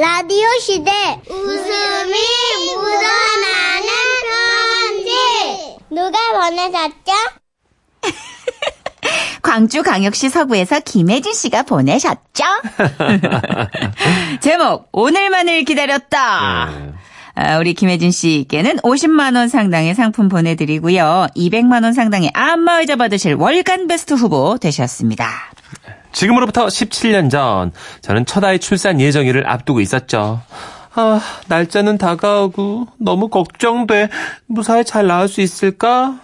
라디오 시대 웃음이 묻어나는 편지 누가 보내셨죠? 광주광역시 서구에서 김혜진 씨가 보내셨죠? 제목 오늘만을 기다렸다. 네. 아, 우리 김혜진 씨께는 50만 원 상당의 상품 보내드리고요. 200만 원 상당의 안마의자 받으실 월간 베스트 후보 되셨습니다. 지금으로부터 17년 전 저는 첫 아이 출산 예정일을 앞두고 있었죠. 아, 날짜는 다가오고 너무 걱정돼. 무사히 잘 나올 수 있을까?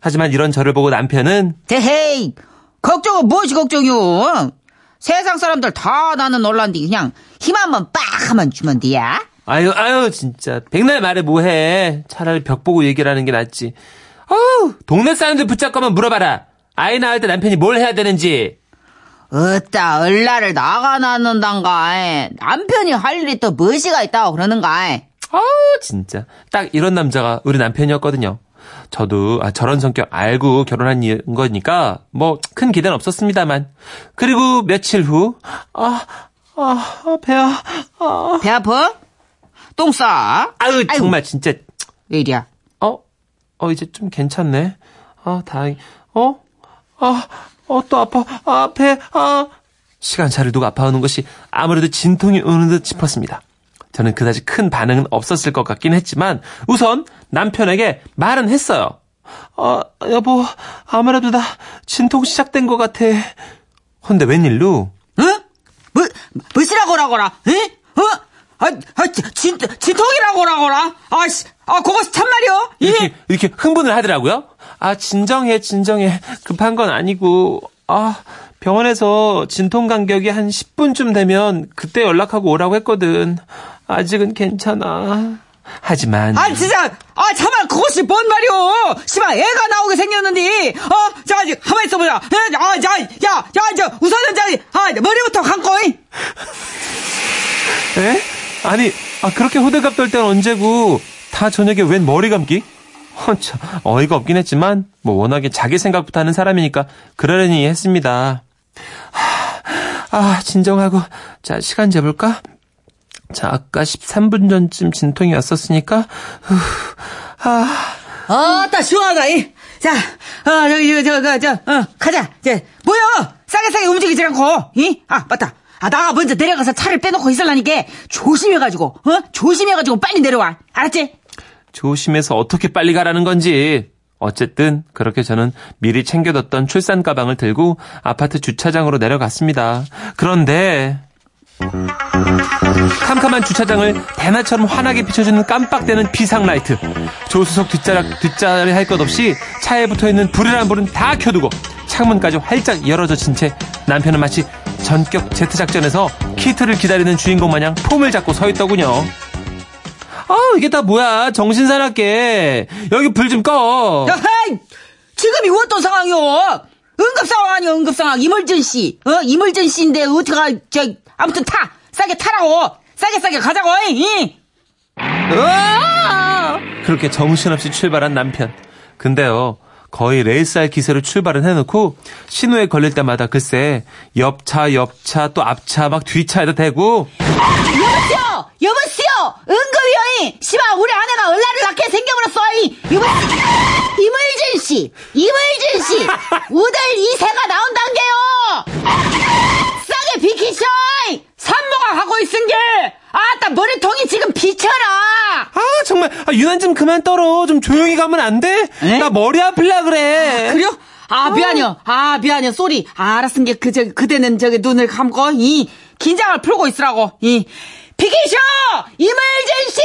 하지만 이런 저를 보고 남편은 대헤이 걱정은 무엇이 걱정이오? 세상 사람들 다 나는 놀란디 그냥 힘 한번 빡 하면 주면 돼야. 아유 아유 진짜 백날 말해 뭐해. 차라리 벽 보고 얘기를 하는 게 낫지. 어우 동네 사람들 붙잡고만 물어봐라. 아이 낳을 때 남편이 뭘 해야 되는지. 어따 얼라를 나가 낳는단가 남편이 할 일이 또 무엇이가 있다고 그러는가 아우 진짜 딱 이런 남자가 우리 남편이었거든요. 저도 아, 저런 성격 알고 결혼한 이- 거니까 뭐 큰 기대는 없었습니다만 그리고 며칠 후 아, 아, 아 배야 아, 배 아파? 똥 싸? 아유 아이고. 정말 진짜 왜 이리야? 어, 어 이제 좀 괜찮네. 아 다행. 어, 아, 어 또 아파. 아 배, 아 시간차를 두고 아파오는 것이 아무래도 진통이 오는 듯 싶었습니다. 저는 그다지 큰 반응은 없었을 것 같긴 했지만 우선 남편에게 말은 했어요. 어, 여보, 아무래도 나 진통 시작된 것 같아. 근데 웬일로? 응? 뭐, 무엇이라고라고라? 에? 어? 아, 아, 진, 진통이라고라고라? 아 씨, 아, 그것이 참말이요? 예? 이렇게, 이렇게 흥분을 하더라고요. 아, 진정해, 진정해. 급한 건 아니고, 아, 병원에서 진통 간격이 한 10분쯤 되면 그때 연락하고 오라고 했거든. 아직은 괜찮아. 하지만. 아, 진짜, 아, 참말, 그것이 뭔 말이오? 씨발, 애가 나오게 생겼는데, 어? 자, 이제, 가만히 있어보자. 에, 아, 자, 야, 야, 저, 우선은, 자, 아, 머리부터 감고, 잉? 에? 아니, 아, 그렇게 호들갑 떨 때는 언제고, 다 저녁에 웬 머리 감기? 허, 참, 어이가 없긴 했지만, 뭐, 워낙에 자기 생각부터 하는 사람이니까, 그러려니 했습니다. 하, 아, 진정하고, 자, 시간 재볼까? 자, 아까 13분 전쯤 진통이 왔었으니까, 후, 아, 아따, 시원하다, 이. 자, 어, 저기, 저, 저, 저, 어, 가자. 이제, 뭐야? 싸게 싸게 움직이지 않고, 이? 아, 맞다. 아, 나가 먼저 내려가서 차를 빼놓고 있을라니까, 조심해가지고, 어? 조심해가지고 빨리 내려와. 알았지? 조심해서 어떻게 빨리 가라는 건지. 어쨌든 그렇게 저는 미리 챙겨뒀던 출산 가방을 들고 아파트 주차장으로 내려갔습니다. 그런데 캄캄한 주차장을 대낮처럼 환하게 비춰주는 깜빡대는 비상 라이트. 조수석 뒷자락 뒷자리 할 것 없이 차에 붙어 있는 불이란 불은 다 켜두고 창문까지 활짝 열어젖힌 채 남편은 마치 전격 제트 작전에서 키트를 기다리는 주인공 마냥 폼을 잡고 서 있더군요. 아 이게 다 뭐야 정신 사납게 여기 불 좀 꺼. 야, 헤이! 지금이 어떤 상황이요? 응급 상황 아니야, 응급 상황. 이물전씨. 어? 이물전씨인데, 어떡하, 저, 아무튼 타! 싸게 타라고! 싸게 싸게 가자고, 이! 으아! 그렇게 정신없이 출발한 남편. 근데요, 거의 레이스할 기세로 출발은 해놓고, 신호에 걸릴 때마다 글쎄, 옆차, 옆차, 또 앞차, 막 뒤차에도 대고, 여보세요! 여보세요! 응급이요! 씨발, 우리 아내가 얼라를 낳게 생겨버렸어! 이! 여보세요! 이물전씨! 이물전씨! 우들 2세가 나온단게요! 싸게 비키셔! 산모가 하고 있은 게! 아따, 머리통이 지금 비쳐라! 아, 정말, 아, 유난 좀 그만 떨어. 좀 조용히 가면 안 돼? 에? 나 머리 아플라 그래. 그래요? 아, 미안해요. 아, 미안해요. sorry. 아, 알았은 게, 그, 저, 그대는 저기 눈을 감고, 이, 긴장을 풀고 있으라고. 이, 비키쇼! emergency!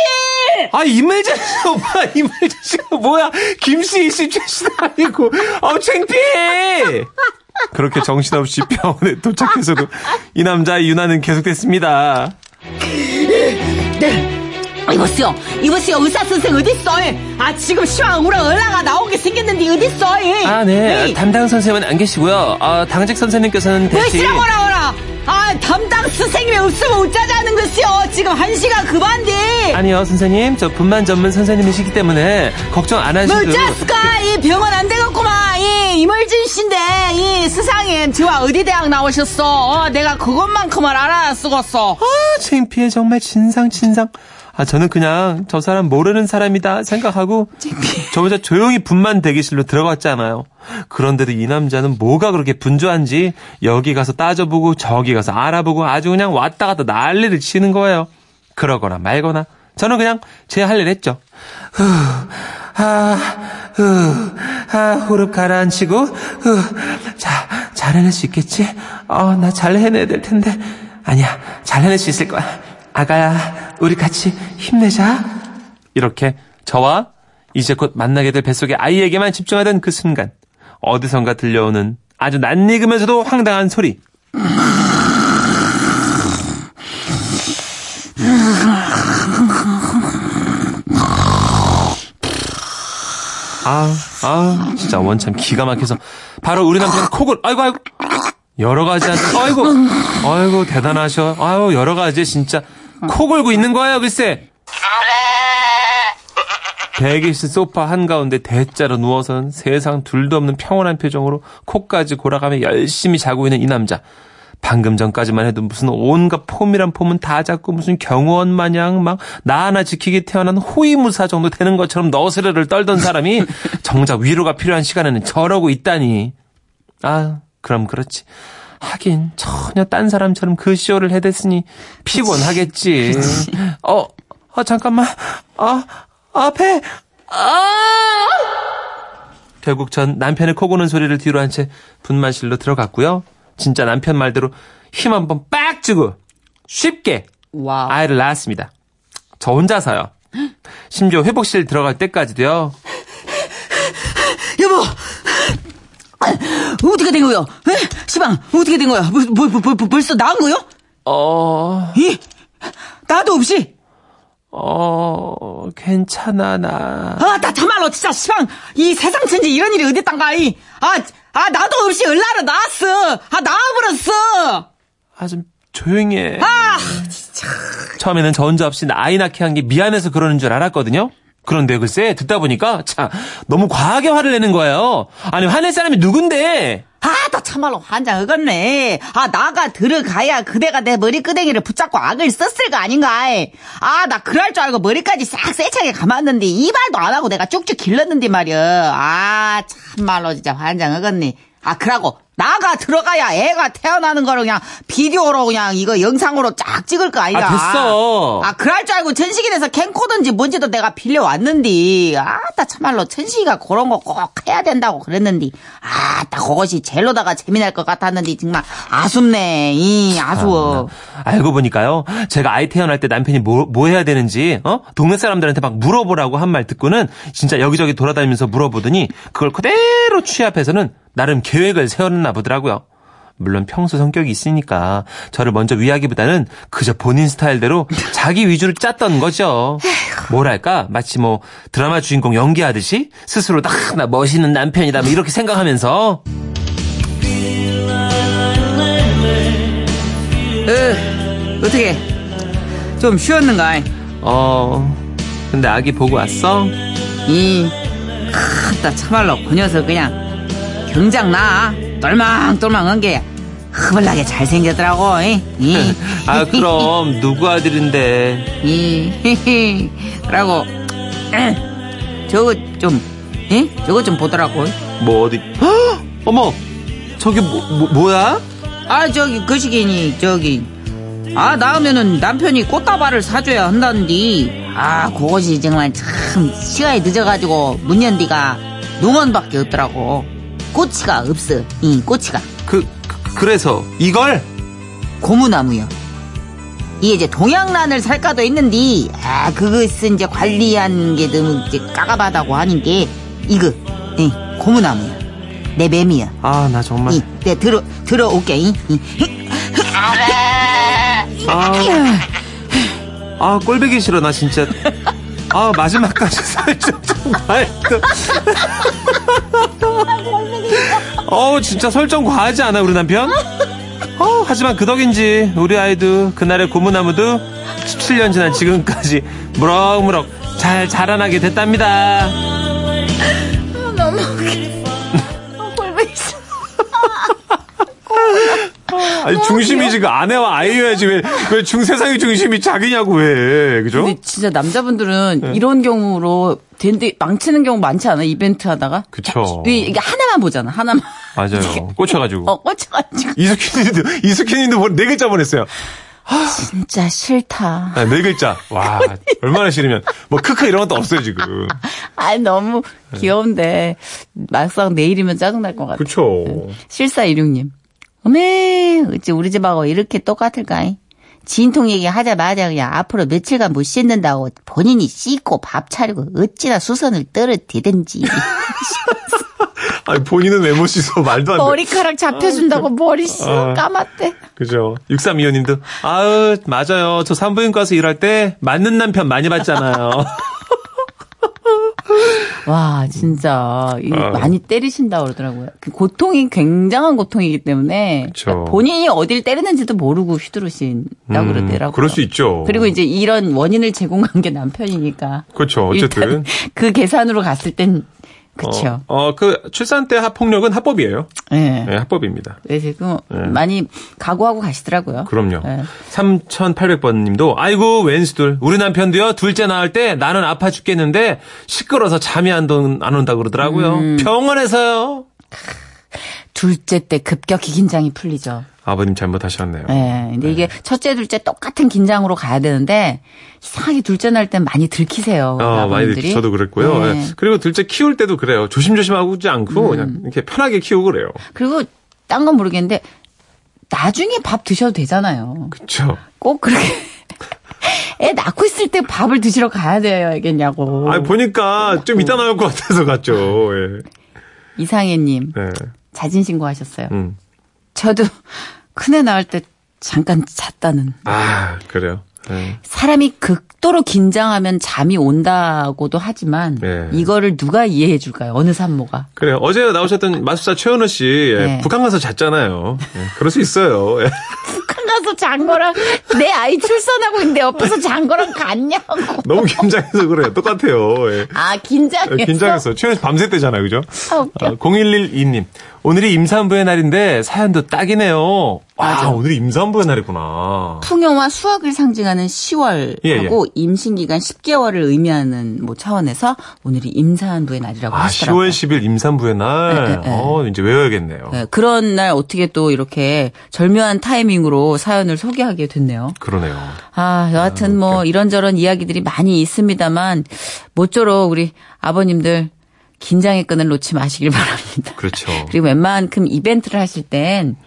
아, 이mel전 씨, 오빠, emergency가 뭐야? 김씨, 이씨, 씨도 아니고. 아, 창피해! 그렇게 정신없이 병원에 도착해서도 이 남자의 유난은 계속됐습니다. 네. 이보세요. 이보세요. 의사 선생 어딨어? 아, 지금 시황 우라 얼라가 나오게 생겼는데 어딨어? 아, 네. 담당 선생님은 안 계시고요. 아, 당직 선생님께서는 대신. 뭐시라고 오라! 아, 담당 선생님이 없으면 어쩌자는 것이요. 지금 한 시간 급한데. 아니요, 선생님. 저 분만 전문 선생님이시기 때문에 걱정 안 하셔도. 뭐짜스까 이 병원 안 되겠구만 이 이멀전시인데 이 스상님 저와 어디 대학 나오셨어 어, 내가 그것만큼은 알아 쓰겄어 아, 창피해 정말 진상 진상. 아 저는 그냥 저 사람 모르는 사람이다 생각하고 저 혼자 조용히 분만 대기실로 들어갔잖아요. 그런데도 이 남자는 뭐가 그렇게 분주한지 여기 가서 따져보고 저기 가서 알아보고 아주 그냥 왔다 갔다 난리를 치는 거예요. 그러거나 말거나 저는 그냥 제 할 일 했죠. 후, 아, 후, 아, 호흡 가라앉히고, 후, 자, 잘 해낼 수 있겠지? 어, 나 잘 해내야 될 텐데. 아니야, 잘 해낼 수 있을 거야. 아가야, 우리 같이 힘내자. 이렇게 저와 이제 곧 만나게 될 뱃속의 아이에게만 집중하던 그 순간, 어디선가 들려오는 아주 낯익으면서도 황당한 소리. 아, 아, 진짜 원참 기가 막혀서 바로 우리 남편 콕을 아이고 아이고 여러 가지. 아이고, 아이고 대단하셔. 아유 여러 가지 진짜 코 골고 있는 거예요, 글쎄. 대기실 소파 한가운데 대자로 누워서는 세상 둘도 없는 평온한 표정으로 코까지 골아가며 열심히 자고 있는 이 남자. 방금 전까지만 해도 무슨 온갖 폼이란 폼은 다 잡고 무슨 경호원 마냥 막 나 하나 지키게 태어난 호위무사 정도 되는 것처럼 너스레를 떨던 사람이 정작 위로가 필요한 시간에는 저러고 있다니. 아, 그럼 그렇지. 하긴 전혀 딴 사람처럼 그 쇼를 해댔으니 피곤하겠지. 어, 아 잠깐만. 아, 앞에 아! 결국 전 남편의 코 고는 소리를 뒤로 한 채 분만실로 들어갔고요. 진짜 남편 말대로 힘 한번 빡 주고 쉽게 와. 아이를 낳았습니다. 저 혼자서요. 심지어 회복실 들어갈 때까지도요. 여보! 어떻게 된 거요? 에? 시방, 어떻게 된 거야? 뭐, 뭐, 뭐, 뭐, 벌써 나은 거요? 어, 이? 나도 없이? 어, 괜찮아, 나. 아, 나 참말로 진짜 시방, 이 세상 천지 이런 일이 어딨단가, 이. 아, 아, 나도 없이 을라로 나왔어. 아, 나와버렸어. 아, 좀 조용히 해. 아, 처음에는 저 혼자 없이 아이 낳게 한 게 미안해서 그러는 줄 알았거든요. 그런데 글쎄, 듣다 보니까, 참, 너무 과하게 화를 내는 거예요. 아니, 화낼 사람이 누군데? 아, 나 참말로 환장 어겄네. 아, 나가 들어가야 그대가 내 머리끄댕이를 붙잡고 악을 썼을 거 아닌가. 아, 나 그럴 줄 알고 머리까지 싹 세차게 감았는데 이발도 안 하고 내가 쭉쭉 길렀는데 말이야. 아, 참말로 진짜 환장 어겄네. 아, 그러고 나가 들어가야 애가 태어나는 거를 그냥 비디오로 그냥 이거 영상으로 쫙 찍을 거 아니야. 아, 됐어. 아, 그럴 줄 알고 천식이에서 캠코든지 뭔지도 내가 빌려왔는데. 아, 나 참말로 천식이가 그런 거 꼭 해야 된다고 그랬는데. 아, 딱 그것이 젤로다가 재미날 것 같았는데 정말 아쉽네. 이 아쉬워. 아, 알고 보니까요. 제가 아이 태어날 때 남편이 뭐, 뭐 해야 되는지, 어? 동네 사람들한테 막 물어보라고 한 말 듣고는 진짜 여기저기 돌아다니면서 물어보더니 그걸 그대로 취합해서는 나름 계획을 세웠나 보더라고요. 물론 평소 성격이 있으니까 저를 먼저 위하기보다는 그저 본인 스타일대로 자기 위주로 짰던 거죠. 뭐랄까 마치 뭐 드라마 주인공 연기하듯이 스스로 딱 나 멋있는 남편이다 뭐 이렇게 생각하면서 어, 어떻게? 좀 쉬었는가? 어 근데 아기 보고 왔어? 이, 나 참말로 그 녀석 그냥 경장 나. 똘망똘망한 게 흐블나게 잘생겼더라고. 이. 아 그럼 누구 아들인데 이, 그러고, 저거 좀, 예? 저거 좀 보더라고. 뭐 어디 헉! 어머 저기 뭐, 뭐 뭐야? 아, 저기, 그 시기니, 저기. 아, 나오면은 남편이 꽃다발을 사줘야 한다는디. 아, 그것이 정말 참, 시간이 늦어가지고, 문 연디가 농원밖에 없더라고. 꼬치가 없어. 이, 꼬치가. 그, 그 그래서 이걸 고무나무요. 이게 이제 동양란을 살까도 했는데, 아, 그것은 이제 관리한 게 너무 이제 까가바다고 하는 게, 이거, 이, 고무나무야. 내 맴이야. 아 나 정말 이, 내 들어, 들어올게, 이, 이. 아, 아 꼴배기 싫어 나 진짜 아 마지막까지 살짝 좀 과했 어 어우 진짜 설정 과하지 않아 우리 남편? 어 하지만 그 덕인지 우리 아이도 그날의 고무나무도 17년 지난 지금까지 무럭무럭 잘 자라나게 됐답니다 아니, 중심이 지금 아내와 아이여야지. 왜, 왜 중세상의 중심이 자기냐고, 왜. 그죠? 근데 진짜 남자분들은 이런 경우로 된데 망치는 경우 많지 않아? 이벤트 하다가? 그쵸. 이- 이게 하나만 보잖아. 하나만. 맞아요. 꽂혀가지고. 어, 꽂혀가지고. 이숙희님도, 이숙희님도 뭐네 글자 보냈어요. 진짜 싫다. 아, 네 글자. 와, 얼마나 싫으면. 뭐, 크크 이런 것도 없어요, 지금. 아 너무 귀여운데. 막상 내일이면 짜증날 것 같아. 그쵸. 실사이륙님. 어메, 어찌 우리 집하고 이렇게 똑같을까이? 진통 얘기 하자마자 그냥 앞으로 며칠간 못 씻는다고 본인이 씻고 밥 차리고 어찌나 수선을 떨어대든지. 아니, 본인은 왜 못 씻어? 말도 안 돼. 머리카락 잡혀준다고 머리 씨 아. 까맣대. 그죠. 6325님도, 아유, 맞아요. 저 산부인과 가서 일할 때 맞는 남편 많이 봤잖아요. 와, 진짜, 이 아. 많이 때리신다 그러더라고요. 그 고통이 굉장한 고통이기 때문에. 그러니까 본인이 어딜 때리는지도 모르고 휘두르신다고 그러더라고요. 음, 그럴 수 있죠. 그리고 이제 이런 원인을 제공한 게 남편이니까. 그렇죠. 어쨌든. 그 계산으로 갔을 땐, 그쵸. 어, 어, 그, 출산 때 합폭력은 합법이에요. 예. 네, 합법입니다. 네, 지금 네. 많이 각오하고 가시더라고요. 그럼요. 네. 3800번 님도, 아이고, 웬수들. 우리 남편도요, 둘째 낳을 때 나는 아파 죽겠는데, 시끄러서 잠이 안, 돈, 안 온다 그러더라고요. 음. 병원에서요. 둘째 때 급격히 긴장이 풀리죠. 아버님 잘못하셨네요. 예. 근데 이게 첫째, 둘째 똑같은 긴장으로 가야 되는데, 이상하게 둘째 날 땐 많이 들키세요. 어, 많이 아버님들이. 들- 저도 그랬고요. 네. 예. 그리고 둘째 키울 때도 그래요. 조심조심 하지 않고, 음. 그냥 이렇게 편하게 키우고 그래요. 그리고 딴 건 모르겠는데, 나중에 밥 드셔도 되잖아요. 그쵸. 꼭 그렇게. 애 낳고 있을 때 밥을 드시러 가야 되겠냐고. 아 보니까 좀 이따 나올 것 같아서 갔죠. 예. 이상혜님, 네. 자진 신고 하셨어요. 음. 저도 큰애 낳을 때 잠깐 잤다는. 아, 그래요. 네. 사람이 극도로 긴장하면 잠이 온다고도 하지만 네. 이거를 누가 이해해 줄까요? 어느 산모가. 그래요. 어제 나오셨던 마술사 최은우 씨, 예, 네. 북한 가서 잤잖아요. 예, 그럴 수 있어요. 가서 잔 거랑 내 아이 출산하고 있는데 옆에서 잔 거랑 같냐고. 너무 긴장해서 그래요. 똑같아요. 예. 아 긴장해서. 예, 긴장해서. 최은우 씨 밤새 때잖아요. 그죠? 아, 웃겨. 0112님. 오늘이 임산부의 날인데 사연도 딱이네요. 와, 오늘이 임산부의 날이구나. 풍요와 수확을 상징하는 10월하고 예, 예. 임신 기간 10개월을 의미하는 뭐 차원에서 오늘이 임산부의 날이라고 아, 하시더라고요. 10월 10일 임산부의 날. 네. 어, 이제 외워야겠네요. 네, 그런 날 어떻게 또 이렇게 절묘한 타이밍으로 사연을 소개하게 됐네요. 그러네요. 아, 여하튼 뭐 이런저런 이야기들이 많이 있습니다만 모쪼록 우리 아버님들 긴장의 끈을 놓지 마시길 바랍니다. 그렇죠. 그리고 웬만큼 이벤트를 하실 땐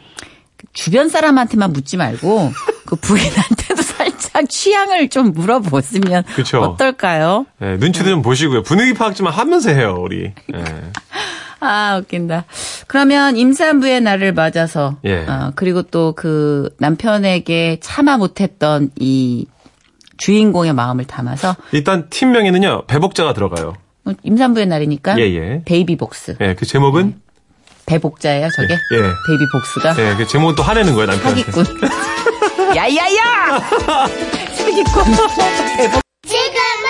주변 사람한테만 묻지 말고 그 부인한테도 살짝 취향을 좀 물어보시면 그쵸. 어떨까요? 예, 눈치도 좀 보시고요. 분위기 파악 좀 하면서 해요, 우리. 예. 아, 웃긴다. 그러면 임산부의 날을 맞아서 예. 어, 그리고 또 그 남편에게 참아 못했던 이 주인공의 마음을 담아서 일단 팀명에는요, 배복자가 들어가요. 어, 임산부의 날이니까 예, 예. 베이비복스. 예, 그 제목은? 배복자예요, 저게? 예. 베이비 복스가 예, 그 제목은 또 화내는 거예요, 남편한테. 사기꾼. 야야야! 사기꾼. 배복. 지금은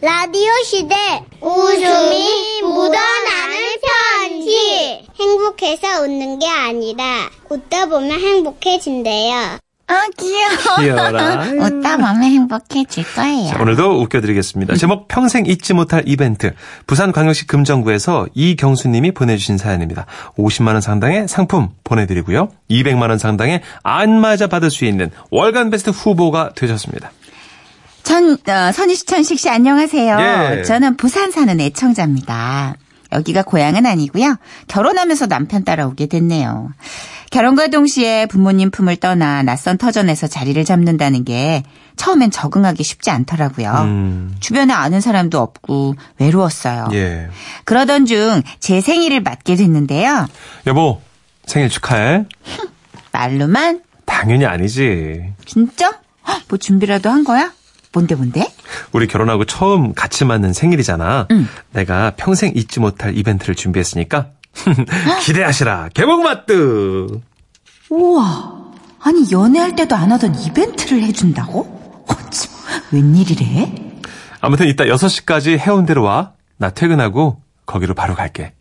라디오 시대 웃음이 묻어나는 편지 행복해서 웃는 게 아니라 웃다 보면 행복해진대요 아, 귀여워. 귀여워라. 웃다 보면 행복해질 거예요. 오늘도 웃겨드리겠습니다. 제목 평생 잊지 못할 이벤트. 부산광역시 금정구에서 이경수님이 보내주신 사연입니다. 50만원 상당의 상품 보내드리고요. 200만원 상당의 안마자 받을 수 있는 월간 베스트 후보가 되셨습니다. 전, 어, 선희시천식 씨 안녕하세요. 예. 저는 부산 사는 애청자입니다. 여기가 고향은 아니고요. 결혼하면서 남편 따라오게 됐네요. 결혼과 동시에 부모님 품을 떠나 낯선 터전에서 자리를 잡는다는 게 처음엔 적응하기 쉽지 않더라고요. 음. 주변에 아는 사람도 없고 외로웠어요. 예. 그러던 중 제 생일을 맞게 됐는데요. 여보, 생일 축하해. 말로만 당연히 아니지. 진짜? 헉, 뭐 준비라도 한 거야? 뭔데 뭔데? 우리 결혼하고 처음 같이 맞는 생일이잖아. 응. 내가 평생 잊지 못할 이벤트를 준비했으니까 기대하시라. 개봉마뜨. 우와, 아니 연애할 때도 안 하던 이벤트를 해준다고? 어찌, 웬일이래? 아무튼 이따 6시까지 해운대로 와. 나 퇴근하고 거기로 바로 갈게.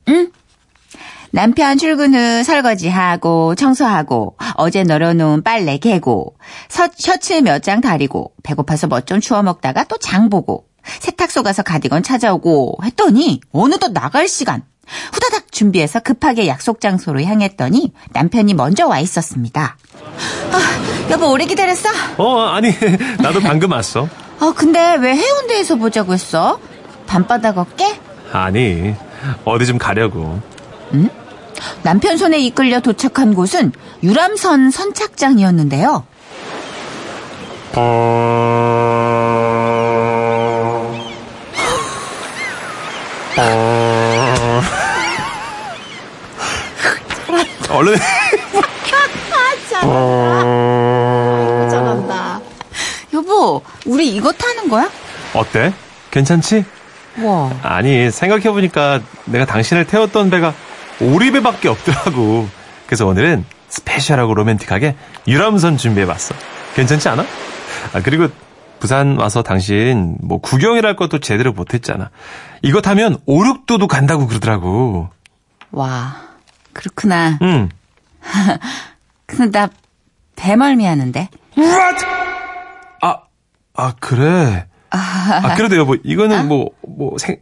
남편 출근 후 설거지하고 청소하고 어제 널어놓은 빨래 개고 서, 셔츠 몇 장 다리고 배고파서 뭐좀 추워 먹다가 또 장 보고 세탁소 가서 가디건 찾아오고 했더니 어느덧 나갈 시간 후다닥 준비해서 급하게 약속 장소로 향했더니 남편이 먼저 와 있었습니다. 아, 여보 오래 기다렸어? 어, 아니, 나도 방금 왔어. 어, 근데 왜 해운대에서 보자고 했어? 밤바닥 어깨? 아니, 어디 좀 가려고. 남편 손에 이끌려 도착한 곳은 유람선 선착장이었는데요. 얼른. 잘한다. 여보, 우리 이거 타는 거야? 어때? 괜찮지? 와. 아니, 생각해보니까 내가 당신을 태웠던 배가 오리배밖에 없더라고. 그래서 오늘은 스페셜하고 로맨틱하게 유람선 준비해봤어. 괜찮지 않아? 아, 그리고 부산 와서 당신 뭐 구경이랄 것도 제대로 못했잖아. 이거 타면 오륙도도 간다고 그러더라고. 와. 그렇구나. 응. 근데 나 배멀미 하는데. What? 아, 아, 그래. 아, 그래도 여보, 이거는 뭐, 뭐, 생,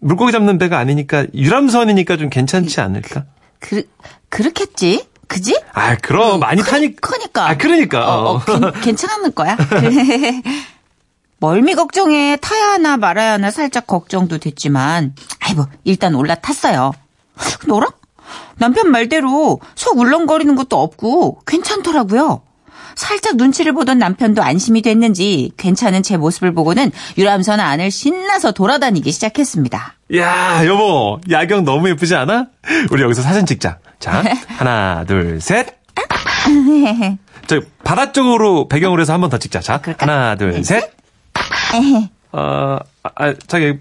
물고기 잡는 배가 아니니까, 유람선이니까 좀 괜찮지 않을까? 그, 그렇겠지? 그지? 아, 그럼, 많이 타니까. 그러니까. 아, 그러니까. 어, 어, 괜- 괜찮을 거야. 멀미 걱정에 타야 하나 말아야 하나 살짝 걱정도 됐지만, 아이고, 일단 올라탔어요. 너랑? 남편 말대로 속 울렁거리는 것도 없고 괜찮더라고요. 살짝 눈치를 보던 남편도 안심이 됐는지 괜찮은 제 모습을 보고는 유람선 안을 신나서 돌아다니기 시작했습니다. 야, 여보, 야경 너무 예쁘지 않아? 우리 여기서 사진 찍자. 자, 하나, 둘, 셋. 저, 바다 쪽으로 배경으로 해서 한 번 더 찍자. 자, 하나, 둘, 셋. 어, 아, 아, 자기,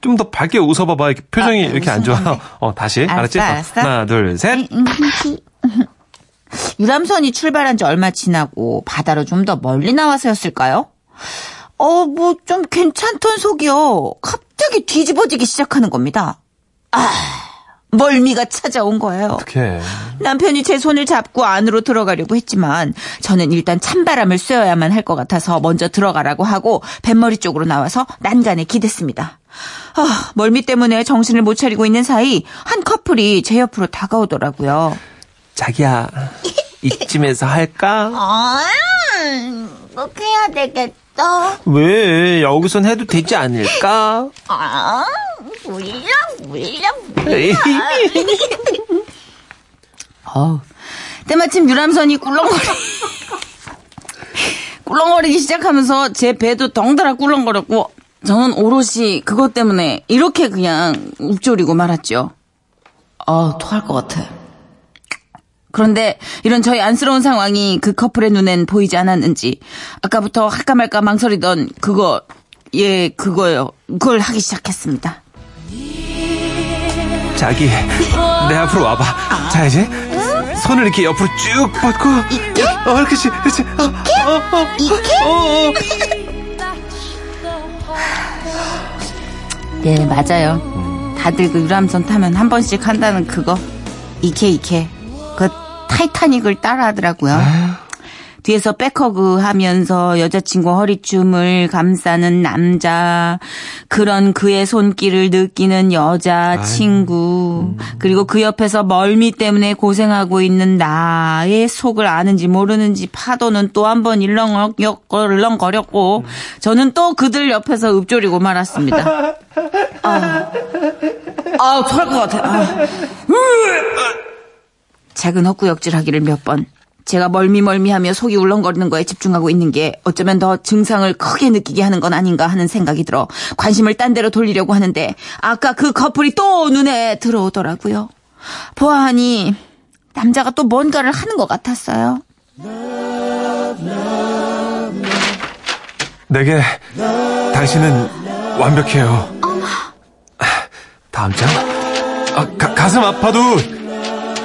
좀더 밝게 웃어봐봐. 이렇게 표정이 아, 이렇게 안 좋아. 어, 다시. 알았어, 알았지? 어, 알았어. 하나, 둘, 셋. 유람선이 출발한 지 얼마 지나고 바다로 좀 더 멀리 나와서였을까요? 어, 뭐 좀 괜찮던 속이요. 갑자기 뒤집어지기 시작하는 겁니다. 아, 멀미가 찾아온 거예요. 어떡해. 남편이 제 손을 잡고 안으로 들어가려고 했지만 저는 일단 찬바람을 쐬어야만 할 것 같아서 먼저 들어가라고 하고 뱃머리 쪽으로 나와서 난간에 기댔습니다. 아, 멀미 때문에 정신을 못 차리고 있는 사이 한 커플이 제 옆으로 다가오더라고요. 자기야, 이쯤에서 할까? 아, 꼭 해야 되겠어. 왜? 여기선 해도 되지 않을까? 아, 물려, 물려, 어우, 때마침 유람선이 꿀렁거리, 꿀렁거리기 시작하면서 제 배도 덩달아 꿀렁거렸고, 저는 오롯이 그것 때문에 이렇게 그냥 읊조리고 말았죠. 아, 토할 것 같아. 그런데 이런 저희 안쓰러운 상황이 그 커플의 눈엔 보이지 않았는지, 아까부터 할까 말까 망설이던 그거, 예, 그거요. 그걸 하기 시작했습니다. 자기, 내 앞으로 와봐. 자, 이제 손을 이렇게 옆으로 쭉 뻗고. 이렇게? 어, 그렇지, 그렇지. 어, 어, 어, 이렇게? 어, 어. 네, 맞아요. 다들 그 유람선 타면 한 번씩 한다는 그거. 이케, 이케. 그 타이타닉을 따라 하더라고요. 뒤에서 back hug 하면서 여자친구 허리춤을 감싸는 남자, 그런 그의 손길을 느끼는 여자친구, 그리고 그 옆에서 멀미 때문에 고생하고 있는 나의 속을 아는지 모르는지 파도는 또 한 번 일렁거렸고, 저는 또 그들 옆에서 읊조리고 말았습니다. 아, 토할 것 같아. 아. 작은 헛구역질하기를 몇 번. 제가 멀미멀미하며 속이 울렁거리는 거에 집중하고 있는 게 어쩌면 더 증상을 크게 느끼게 하는 건 아닌가 하는 생각이 들어 관심을 딴 데로 돌리려고 하는데 아까 그 커플이 또 눈에 들어오더라고요. 보아하니 남자가 또 뭔가를 하는 것 같았어요. 내게 당신은 완벽해요. 다음 장. 아, 가, 가슴 아파도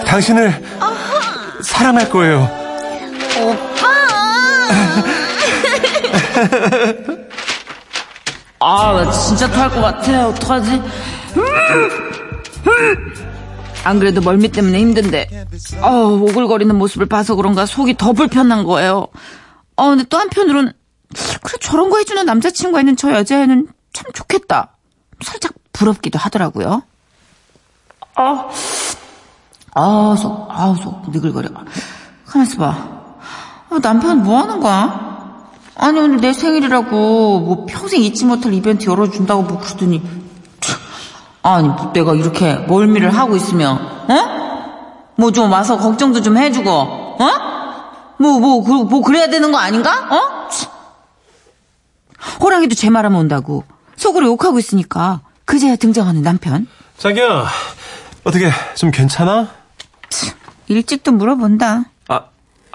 당신을 사랑할 거예요. 아, 나 진짜 토할 것 같아. 어떡하지? 안 그래도 멀미 때문에 힘든데, 어 오글거리는 모습을 봐서 그런가 속이 더 불편한 거예요. 어, 근데 또 한편으론, 그래, 저런 거 해주는 남자친구가 있는 저 여자애는 참 좋겠다. 살짝 부럽기도 하더라고요. 아, 아, 속, 아, 속, 느글거려. 가만 있어 봐. 아, 남편 뭐 하는 거야? 아니, 오늘 내 생일이라고, 뭐, 평생 잊지 못할 이벤트 열어준다고 뭐 그러더니, 참, 아니, 뭐 내가 이렇게 멀미를 하고 있으면, 어? 뭐 좀 와서 걱정도 좀 해주고, 어? 뭐, 뭐, 그, 뭐, 그래야 되는 거 아닌가? 어? 참. 호랑이도 제 말하면 온다고. 속으로 욕하고 있으니까, 그제야 등장하는 남편. 자기야, 어떻게, 좀 괜찮아? 일찍도 물어본다. 아,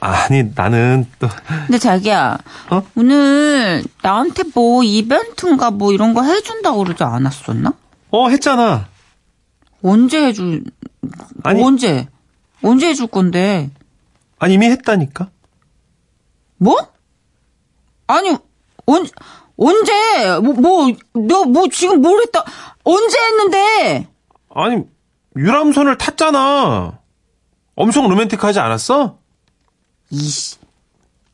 아니, 나는 또, 근데 자기야, 어? 오늘 나한테 뭐 이벤트인가 뭐 이런 거 해준다고 그러지 않았었나? 어, 했잖아. 언제 해줄, 아니. 언제? 언제 해줄 건데? 아니, 이미 했다니까? 뭐? 아니, 언, 언제? 뭐, 뭐, 너 뭐 지금 뭘 했다, 언제 했는데? 아니, 유람선을 탔잖아. 엄청 로맨틱하지 않았어? 이씨.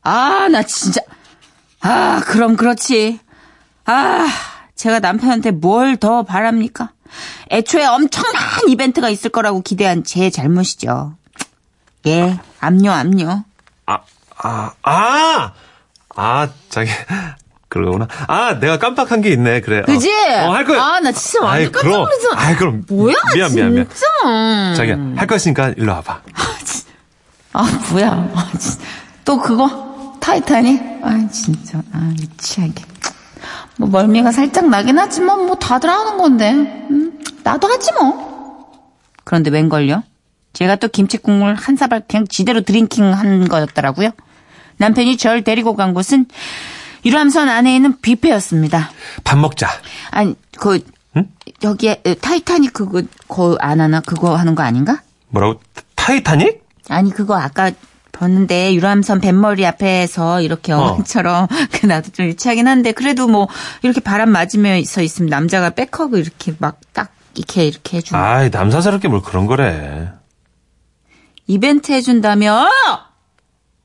아, 나 진짜. 아, 그럼 그렇지. 아, 제가 남편한테 뭘 더 바랍니까? 애초에 엄청난 이벤트가 있을 거라고 기대한 제 잘못이죠. 예, 압류, 압류. 아, 아, 아! 아, 자기, 그러구나. 아, 내가 깜빡한 게 있네, 그래. 어. 그지? 어, 할 거야. 아, 나 진짜 완전 아이, 깜짝 그럼. 놀랐어. 아이, 그럼. 뭐야, 미안, 미안, 미안. 진짜. 자기야, 할 거 있으니까 일로 와봐. 아, 뭐야. 아, 진짜. 또 그거? 타이타닉? 아, 진짜. 아, 유치하게. 뭐, 멀미가 살짝 나긴 하지만, 뭐, 다들 하는 건데. 음, 나도 하지 뭐. 그런데 웬걸요? 제가 또 김치 국물 한 사발 그냥 지대로 drinking 한 거였더라고요. 남편이 절 데리고 간 곳은 유람선 안에 있는 뷔페였습니다. 밥 먹자. 아니, 그, 여기에, 에, 타이타닉 그거, 거 안 하나? 그거 하는 거 아닌가? 뭐라고? 타이타닉? 아니 그거 아까 봤는데 유람선 뱃머리 앞에서 이렇게 어. 어항처럼 그 나도 좀 유치하긴 한데 그래도 뭐 이렇게 바람 맞으면서 있으면 남자가 back hug 이렇게 막 딱 이렇게 이렇게 해주는 아이, 남사스럽게 뭘 그런 거래. 이벤트 해준다며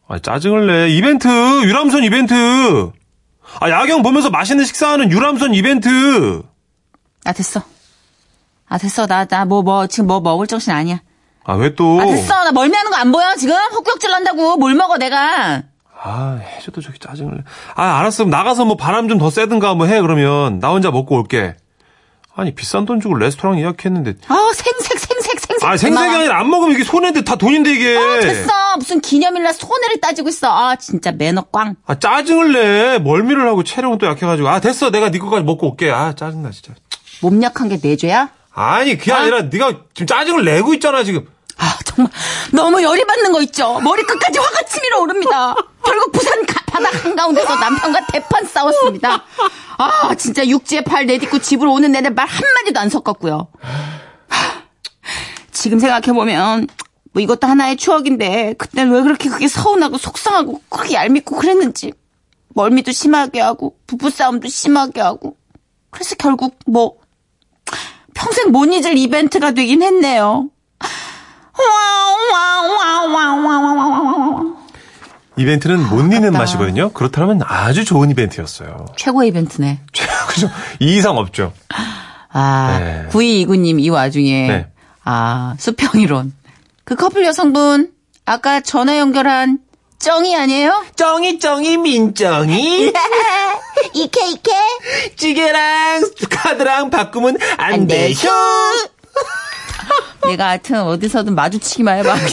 아, 짜증을 내. 이벤트! 유람선 이벤트! 아, 야경 보면서 맛있는 식사하는 유람선 이벤트! 아 됐어 아 됐어 나 나 뭐 뭐 지금 뭐 먹을 정신 아니야 아, 왜 또? 아 됐어 나 멀미 하는 거 안 보여 지금 헛격질 난다고 뭘 먹어 내가 아, 해줘도 저기 짜증을 내. 아, 알았어. 나가서 뭐 바람 좀 더 쐬든가 뭐 해, 그러면. 나 혼자 먹고 올게. 아니, 비싼 돈 주고 레스토랑 예약했는데. 아 생색 생색 생색 아, 생색이. 아니라 안 먹으면 이게 손해인데 다 돈인데, 이게. 아, 됐어 무슨 기념일날 손해를 따지고 있어 아 진짜 매너 꽝 아, 짜증을 내. 멀미를 하고 체력은 또 약해가지고. 아, 됐어. 내가 네 거까지 먹고 올게. 아, 짜증나, 진짜. 몸 약한 게 내 죄야? 아니, 그게 아니라 네가 지금 짜증을 내고 있잖아, 지금. 아, 정말 너무 열이 받는 거 있죠. 머리 끝까지 화가 치밀어 오릅니다. 결국 부산 가- 바닥 한가운데서 남편과 대판 싸웠습니다. 아, 진짜 육지에 팔 내딛고 집으로 오는 내내 말 한마디도 안 섞었고요. 하, 지금 생각해보면 뭐 이것도 하나의 추억인데 그때는 왜 그렇게 그게 서운하고 속상하고 그렇게 얄밉고 그랬는지 멀미도 심하게 하고 부부싸움도 심하게 하고 그래서 결국 뭐 평생 못 잊을 이벤트가 되긴 했네요. 이벤트는 못 잊는 맛이거든요. 그렇다면 아주 좋은 이벤트였어요. 최고 이벤트네. 그죠? 이 이상 없죠. 아, 네. 9229님 이 와중에 네. 아, 수평이론. 그 커플 여성분 아까 전화 연결한 쩡이 아니에요? 쩡이 쩡이 민쩡이 이케 이케 찌개랑 카드랑 바꾸면 안안 되쇼. 되쇼. 내가 하여튼 어디서든 마주치기만 해봐. 하면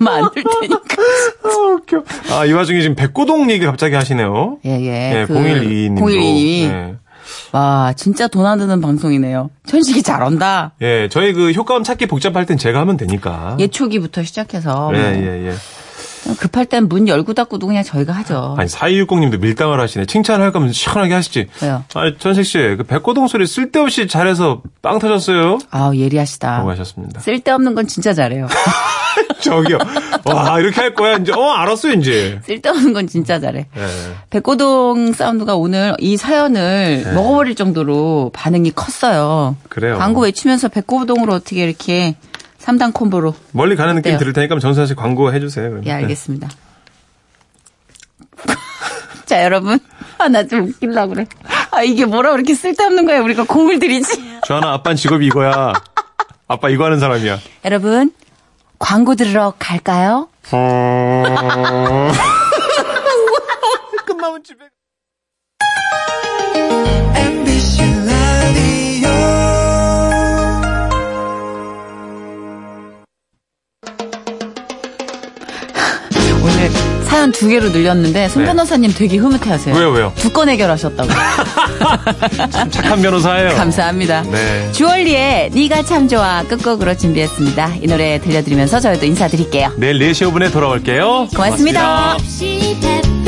안될 테니까. 아, 웃겨. 아, 이 와중에 지금 백고동 얘기 갑자기 하시네요. 예, 예. 네, 그 0122님도. 0122님. 네. 와, 진짜 돈 안 드는 방송이네요. 천식이 잘한다. 예, 저희 그 효과음 찾기 복잡할 땐 제가 하면 되니까. 예초기부터 시작해서. 예, 뭐 예, 예. 급할 땐 문 열고 닫고도 그냥 저희가 하죠. 아니, 4260님도 밀당을 하시네. 칭찬할 거면 시원하게 하시지. 왜요? 아니, 전식 씨, 그 백고동 소리 쓸데없이 잘해서 빵 터졌어요. 아우, 예리하시다. 라고 하셨습니다. 쓸데없는 건 진짜 잘해요. 저기요. 와, 이렇게 할 거야, 이제. 어, 알았어, 이제. 쓸데없는 건 진짜 잘해. 예. 백고동 사운드가 오늘 이 사연을 먹어버릴 정도로 반응이 컸어요. 그래요. 광고 외치면서 백고동으로 어떻게 이렇게 3단 콤보로. 멀리 가는 느낌 어때요? 들을 테니까 정선 씨 광고 해주세요. 예, 알겠습니다. 자, 여러분. 아, 나 좀 웃기려고 그래. 아, 이게 뭐라 그렇게 쓸데없는 거야. 우리가 공을 들이지. 네. 주하나 아빠는 직업이 이거야. 아빠 이거 하는 사람이야. 여러분, 광고 들으러 갈까요? 끝나면 집에. 사연 두 개로 늘렸는데 손 네. 변호사님 되게 흐뭇해 하세요. 왜요, 왜요? 두 건 해결하셨다고. 참 착한 변호사예요. 감사합니다. 네. 주얼리의 네가 참 좋아 끝곡으로 준비했습니다. 이 노래 들려드리면서 저희도 인사드릴게요. 내일 4시 5분에 돌아올게요. 고맙습니다. 고맙습니다.